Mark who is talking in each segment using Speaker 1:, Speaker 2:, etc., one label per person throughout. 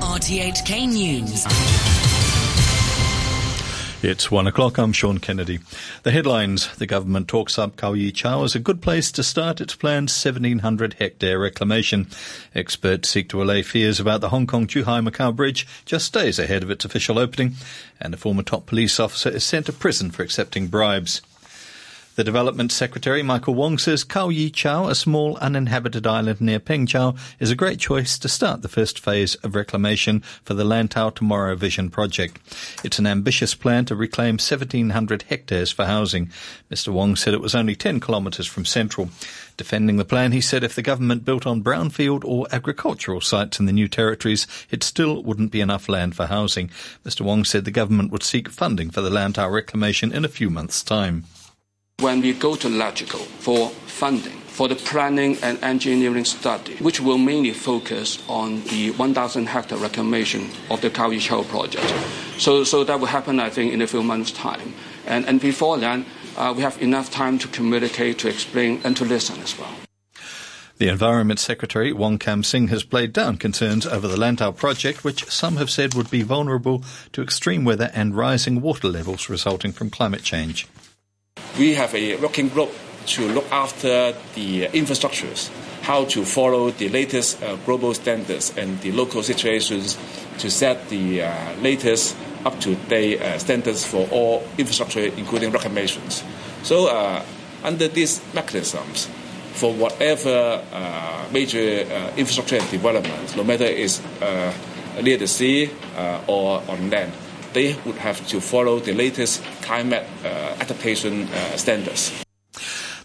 Speaker 1: RTHK News.
Speaker 2: It's one o'clock. I'm Sean Kennedy. The headlines. The government talks up Kau Yi Chau as a good place to start its planned 1700 hectare reclamation. Experts seek to allay fears about the Hong Kong Zhuhai Macau Bridge just days ahead of its official opening. And a former top police officer is sent to prison for accepting bribes. The Development Secretary, Michael Wong, says Kau Yi Chau, a small uninhabited island near Peng Chau, is a great choice to start the first phase of reclamation for the Lantau Tomorrow Vision project. It's an ambitious plan to reclaim 1,700 hectares for housing. Mr. Wong said it was only 10 kilometres from Central. Defending the plan, he said if the government built on brownfield or agricultural sites in the new territories, it still wouldn't be enough land for housing. Mr. Wong said the government would seek funding for the Lantau reclamation in a few months' time.
Speaker 3: When we go to LegCo for funding for the planning and engineering study, which will mainly focus on the 1,000 hectare reclamation of the Kau Yi Chau project. So, so that will happen, I think, in a few months' time. And, and before then, uh, we have enough time to communicate, to explain, and to listen as well.
Speaker 2: The Environment Secretary, Wong Kam Sing, has played down concerns over the Lantau project, which some have said would be vulnerable to extreme weather and rising water levels resulting from climate change
Speaker 4: we have a working group to look after the infrastructures, how to follow the latest uh, global standards and the local situations to set the uh, latest up-to-date uh, standards for all infrastructure, including reclamations. So, uh, under these mechanisms, for whatever uh, major uh, infrastructure development, no matter it's near the sea or on land, they would have to follow the latest climate uh, adaptation uh, standards.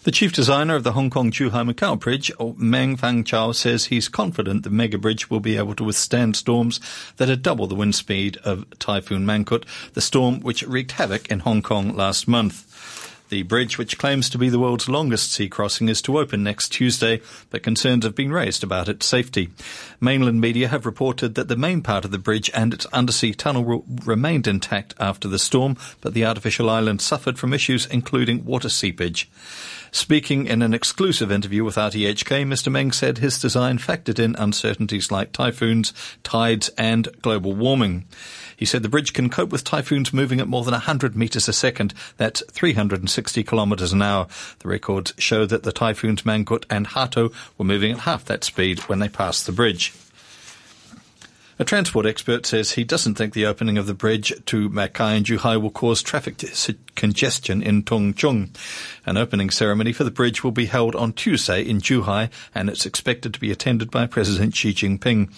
Speaker 2: The chief designer of the Hong Kong Zhuhai Macau Bridge, Meng Fanchao, says he's confident the mega bridge will be able to withstand storms that are double the wind speed of Typhoon Mangkhut, the storm which wreaked havoc in Hong Kong last month. The bridge, which claims to be the world's longest sea crossing, is to open next Tuesday, but concerns have been raised about its safety. Mainland media have reported that the main part of the bridge and its undersea tunnel remained intact after the storm, but the artificial island suffered from issues including water seepage. Speaking in an exclusive interview with RTHK, Mr. Meng said his design factored in uncertainties like typhoons, tides, and global warming. He said the bridge can cope with typhoons moving at more than 100 metres a second. That's 360 kilometres an hour. The records show that the typhoons Mangkhut and Hato were moving at half that speed when they passed the bridge. A transport expert says he doesn't think the opening of the bridge to Macau and Zhuhai will cause traffic congestion in Tung Chung. An opening ceremony for the bridge will be held on Tuesday in Zhuhai and it's expected to be attended by President Xi Jinping.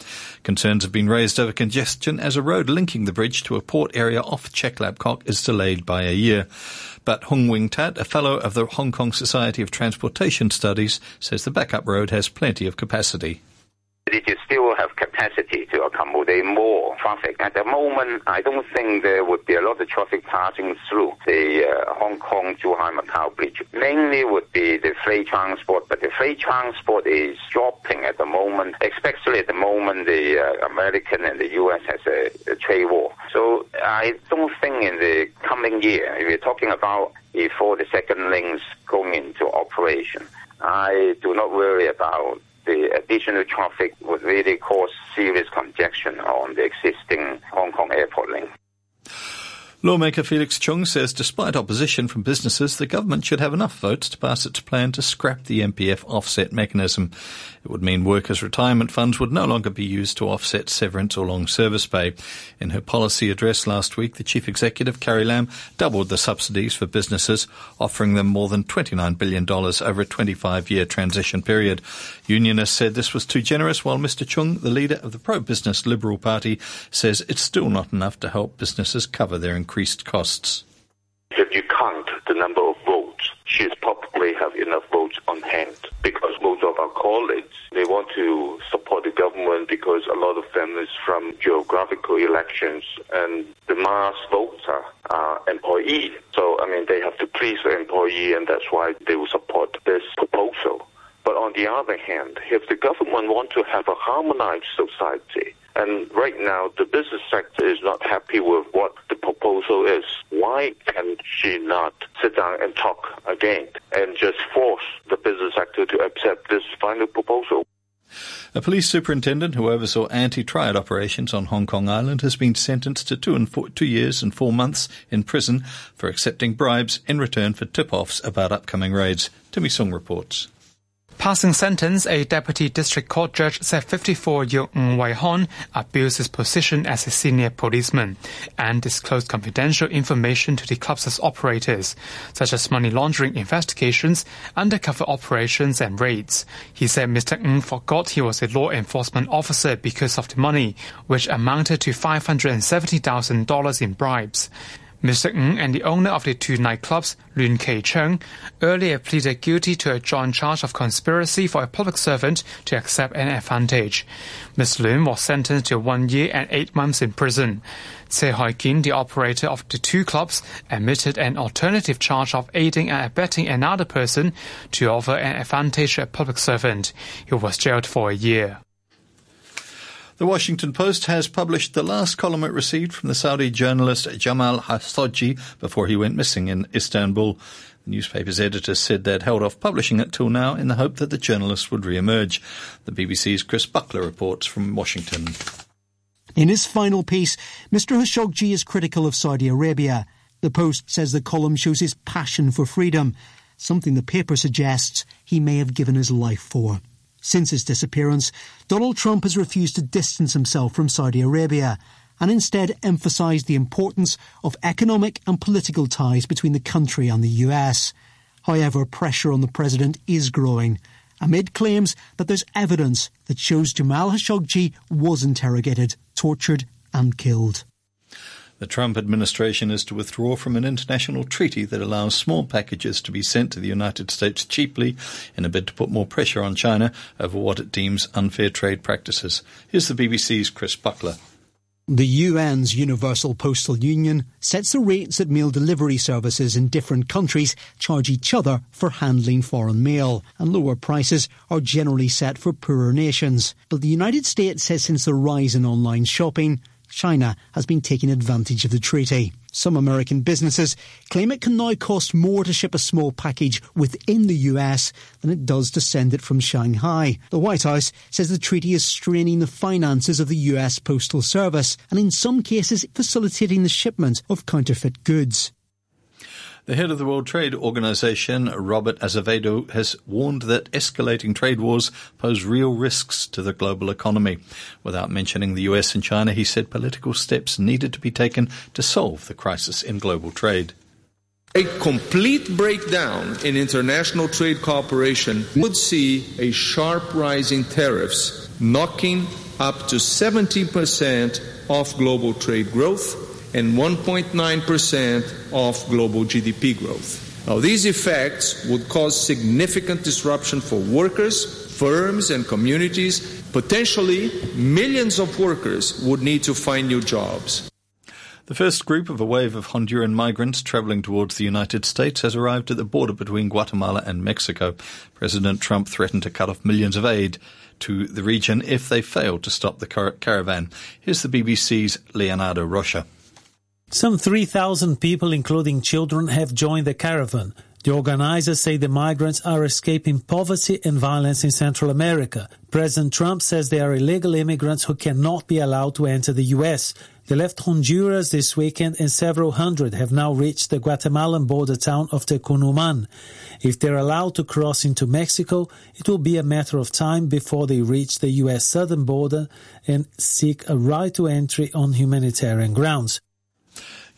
Speaker 2: Concerns have been raised over congestion as a road linking the bridge to a port area off Chek Lap Kok is delayed by a year. But Hung Wing Tat, a fellow of the Hong Kong Society of Transportation Studies, says the backup road has plenty of capacity.
Speaker 5: It still have capacity to accommodate more traffic. At the moment, I don't think there would be a lot of traffic passing through the uh, Hong Kong Zhuhai Macau Bridge. Mainly would be the freight transport, but the freight transport is dropping at the moment, especially at the moment the uh, American and the U.S. has a, a trade war. So I don't think in the coming year, if we're talking about before the second links going into operation, I do not worry about the additional traffic would really cause serious congestion on the existing Hong Kong airport link.
Speaker 2: Lawmaker Felix Chung says despite opposition from businesses, the government should have enough votes to pass its plan to scrap the MPF offset mechanism. It would mean workers' retirement funds would no longer be used to offset severance or long service pay. In her policy address last week, the Chief Executive, Carrie Lam, doubled the subsidies for businesses, offering them more than $29 billion over a 25-year transition period. Unionists said this was too generous, while Mr Chung, the leader of the pro-business Liberal Party, says it's still not enough to help businesses cover their increased costs.
Speaker 6: If you count the number of votes, she's probably have enough votes on hand because most of our colleagues they want to support the government because a lot of them is from geographical elections and the mass voter are employee. So I mean they have to please the employee and that's why they will support this proposal. But on the other hand, if the government want to have a harmonized society, And right now, the business sector is not happy with what the proposal is. Why can she not sit down and talk again and just force the business sector to accept this final proposal?
Speaker 2: A police superintendent who oversaw anti-triad operations on Hong Kong Island has been sentenced to two and four, two years and four months in prison for accepting bribes in return for tip-offs about upcoming raids. Timmy Sung reports.
Speaker 1: Passing sentence, a deputy district court judge said 54-year-old Ng Wei Hon abused his position as a senior policeman and disclosed confidential information to the club's operators, such as money laundering investigations, undercover operations, and raids. He said Mr. Ng forgot he was a law enforcement officer because of the money, which amounted to $570,000 in bribes. Mr. Ng and the owner of the two nightclubs, Lun Kei Cheng, earlier pleaded guilty to a joint charge of conspiracy for a public servant to accept an advantage. Ms. Lun was sentenced to one year and eight months in prison. Tse Hoi Kin, the operator of the two clubs, admitted an alternative charge of aiding and abetting another person to offer an advantage to a public servant. He was jailed for a year.
Speaker 2: The Washington Post has published the last column it received from the Saudi journalist Jamal Khashoggi before he went missing in Istanbul. The newspaper's editors said they'd held off publishing it till now in the hope that the journalist would re-emerge. The BBC's Chris Buckler reports from Washington.
Speaker 7: In his final piece, Mr. Khashoggi is critical of Saudi Arabia. The Post says the column shows his passion for freedom, something the paper suggests he may have given his life for. Since his disappearance, Donald Trump has refused to distance himself from Saudi Arabia and instead emphasised the importance of economic and political ties between the country and the US. However, pressure on the president is growing amid claims that there's evidence that shows Jamal Khashoggi was interrogated, tortured, and killed.
Speaker 2: The Trump administration is to withdraw from an international treaty that allows small packages to be sent to the United States cheaply in a bid to put more pressure on China over what it deems unfair trade practices. Here's the BBC's Chris Buckler.
Speaker 7: The UN's Universal Postal Union sets the rates that mail delivery services in different countries charge each other for handling foreign mail, and lower prices are generally set for poorer nations. But the United States says since the rise in online shopping, China has been taking advantage of the treaty. Some American businesses claim it can now cost more to ship a small package within the US than it does to send it from Shanghai. The White House says the treaty is straining the finances of the US Postal Service and in some cases facilitating the shipment of counterfeit goods.
Speaker 2: The head of the World Trade Organization, Robert Azevedo, has warned that escalating trade wars pose real risks to the global economy. Without mentioning the US and China, he said political steps needed to be taken to solve the crisis in global trade.
Speaker 8: A complete breakdown in international trade cooperation would see a sharp rise in tariffs, knocking up to 70% off global trade growth and 1.9% of global GDP growth. Now, these effects would cause significant disruption for workers, firms, and communities. Potentially, millions of workers would need to find new jobs.
Speaker 2: The first group of a wave of Honduran migrants traveling towards the United States has arrived at the border between Guatemala and Mexico. President Trump threatened to cut off millions of aid to the region if they failed to stop the caravan. Here's the BBC's Leonardo Rocha.
Speaker 9: Some 3,000 people, including children, have joined the caravan. The organizers say the migrants are escaping poverty and violence in Central America. President Trump says they are illegal immigrants who cannot be allowed to enter the U.S. They left Honduras this weekend and several hundred have now reached the Guatemalan border town of Tecun Uman. If they're allowed to cross into Mexico, it will be a matter of time before they reach the U.S. southern border and seek a right to entry on humanitarian grounds.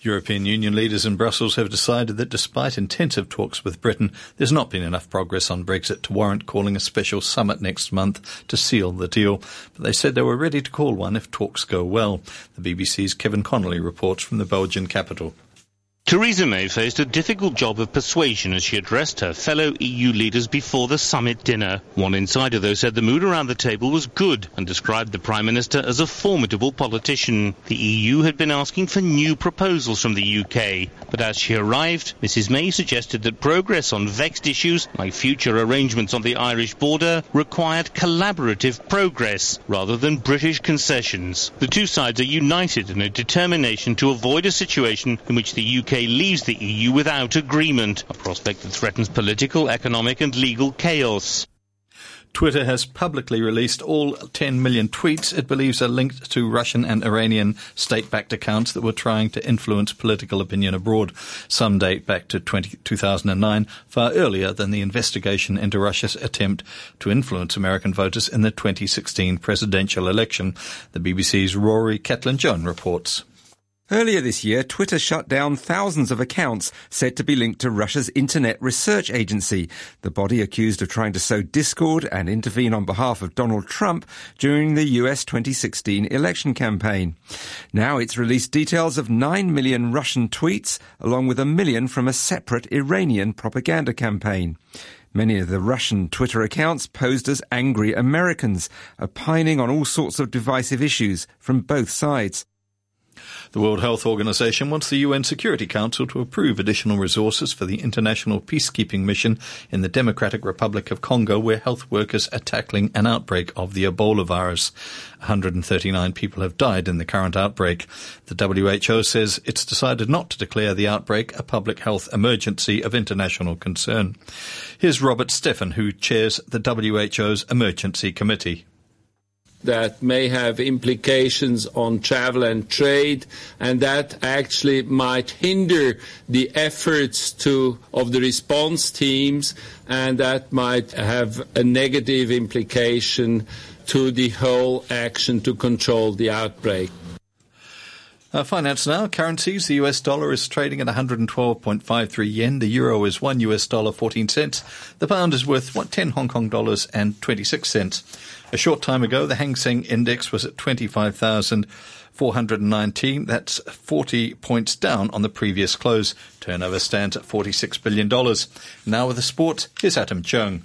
Speaker 2: European Union leaders in Brussels have decided that despite intensive talks with Britain, there's not been enough progress on Brexit to warrant calling a special summit next month to seal the deal. But they said they were ready to call one if talks go well. The BBC's Kevin Connolly reports from the Belgian capital.
Speaker 10: Theresa May faced a difficult job of persuasion as she addressed her fellow EU leaders before the summit dinner. One insider, though, said the mood around the table was good and described the Prime Minister as a formidable politician. The EU had been asking for new proposals from the UK, but as she arrived, Mrs May suggested that progress on vexed issues like future arrangements on the Irish border required collaborative progress rather than British concessions. The two sides are united in a determination to avoid a situation in which the UK leaves the EU without agreement, a prospect that threatens political, economic and legal chaos.
Speaker 2: Twitter has publicly released all 10 million tweets it believes are linked to Russian and Iranian state-backed accounts that were trying to influence political opinion abroad. Some date back to 20, 2009, far earlier than the investigation into Russia's attempt to influence American voters in the 2016 presidential election. The BBC's Rory Cellan-Jones reports.
Speaker 11: Earlier this year, Twitter shut down thousands of accounts said to be linked to Russia's Internet Research Agency, the body accused of trying to sow discord and intervene on behalf of Donald Trump during the US 2016 election campaign. Now it's released details of 9 million Russian tweets, along with a million from a separate Iranian propaganda campaign. Many of the Russian Twitter accounts posed as angry Americans, opining on all sorts of divisive issues from both sides.
Speaker 2: The World Health Organization wants the UN Security Council to approve additional resources for the international peacekeeping mission in the Democratic Republic of Congo, where health workers are tackling an outbreak of the Ebola virus. 139 people have died in the current outbreak. The WHO says it's decided not to declare the outbreak a public health emergency of international concern. Here's Robert Steffen, who chairs the WHO's Emergency Committee
Speaker 12: that may have implications on travel and trade, and that actually might hinder the efforts of the response teams, and that might have a negative implication to the whole action to control the outbreak.
Speaker 2: Uh, finance now. Currencies. The US dollar is trading at 112.53 yen. The euro is 1 US dollar 14 cents. The pound is worth what, 10 Hong Kong dollars and 26 cents. A short time ago, the Hang Seng Index was at 25,419. That's 40 points down on the previous close. Turnover stands at $46 billion. Now with the sport, here's Adam Chung.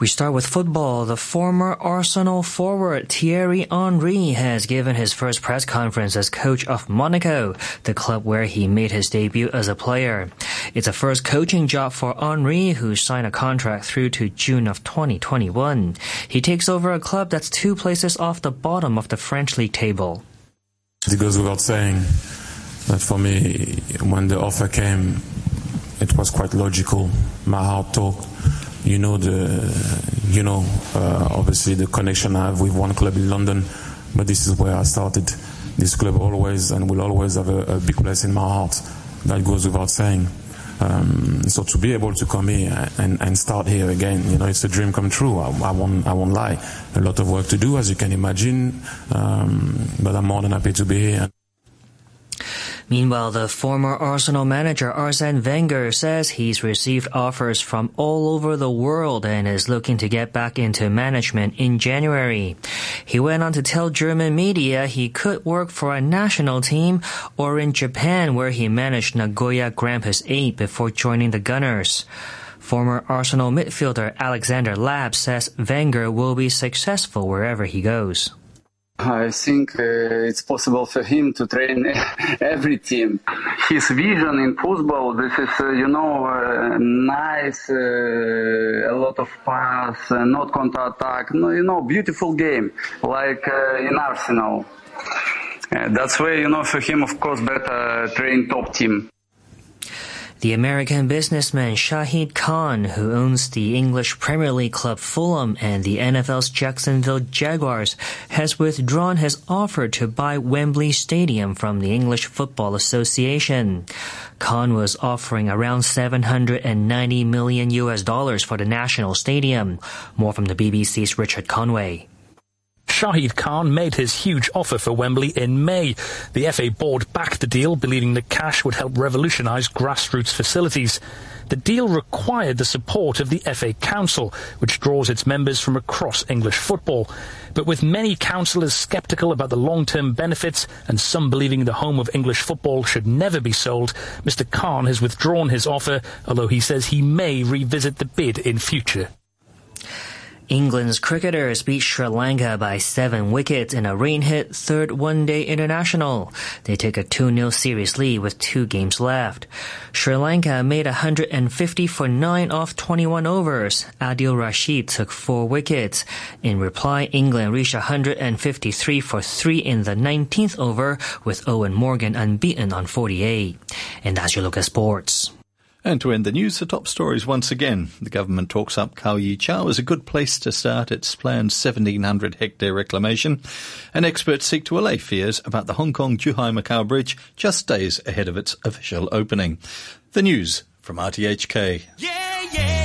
Speaker 13: We start with football. The former Arsenal forward Thierry Henry has given his first press conference as coach of Monaco, the club where he made his debut as a player. It's a first coaching job for Henry, who signed a contract through to June of 2021. He takes over a club that's two places off the bottom of the French league table.
Speaker 14: It goes without saying that for me, when the offer came, it was quite logical. My heart talked you know the you know uh, obviously the connection I have with one club in London, but this is where I started. This club always and will always have a, a big place in my heart. That goes without saying. Um, so to be able to come here and, and start here again, you know, it's a dream come true. I, I, won't, I won't lie. A lot of work to do, as you can imagine, um, but I'm more than happy to be here.
Speaker 13: Meanwhile, the former Arsenal manager Arsene Wenger says he's received offers from all over the world and is looking to get back into management in January. He went on to tell German media he could work for a national team or in Japan where he managed Nagoya Grampus 8 before joining the Gunners. Former Arsenal midfielder Alexander Lapp says Wenger will be successful wherever he goes.
Speaker 15: I think uh, it's possible for him to train every team. His vision in football, this is, uh, you know, uh, nice, uh, a lot of pass, uh, not counter-attack, no, you know, beautiful game, like uh, in Arsenal. that's why, you know, for him, of course, better train top team.
Speaker 13: The American businessman Shahid Khan, who owns the English Premier League club Fulham and the NFL's Jacksonville Jaguars, has withdrawn his offer to buy Wembley Stadium from the English Football Association. Khan was offering around 790 million US dollars for the national stadium. More from the BBC's Richard Conway.
Speaker 16: Shahid Khan made his huge offer for Wembley in May. The FA board backed the deal, believing the cash would help revolutionise grassroots facilities. The deal required the support of the FA Council, which draws its members from across English football. But with many councillors sceptical about the long-term benefits and some believing the home of English football should never be sold, Mr Khan has withdrawn his offer, although he says he may revisit the bid in future.
Speaker 13: England's cricketers beat Sri Lanka by seven wickets in a rain-hit third one-day international. They take a 2-0 series lead with two games left. Sri Lanka made 150 for 9 off 21 overs. Adil Rashid took 4 wickets. In reply, England reached 153 for 3 in the 19th over with Eoin Morgan unbeaten on 48. And that's your look at sports.
Speaker 2: And to end the news, the top stories once again. The government talks up Kau Yi Chau as a good place to start its planned 1,700 hectare reclamation. And experts seek to allay fears about the Hong Kong Zhuhai Macau Bridge just days ahead of its official opening. The news from RTHK. Yeah!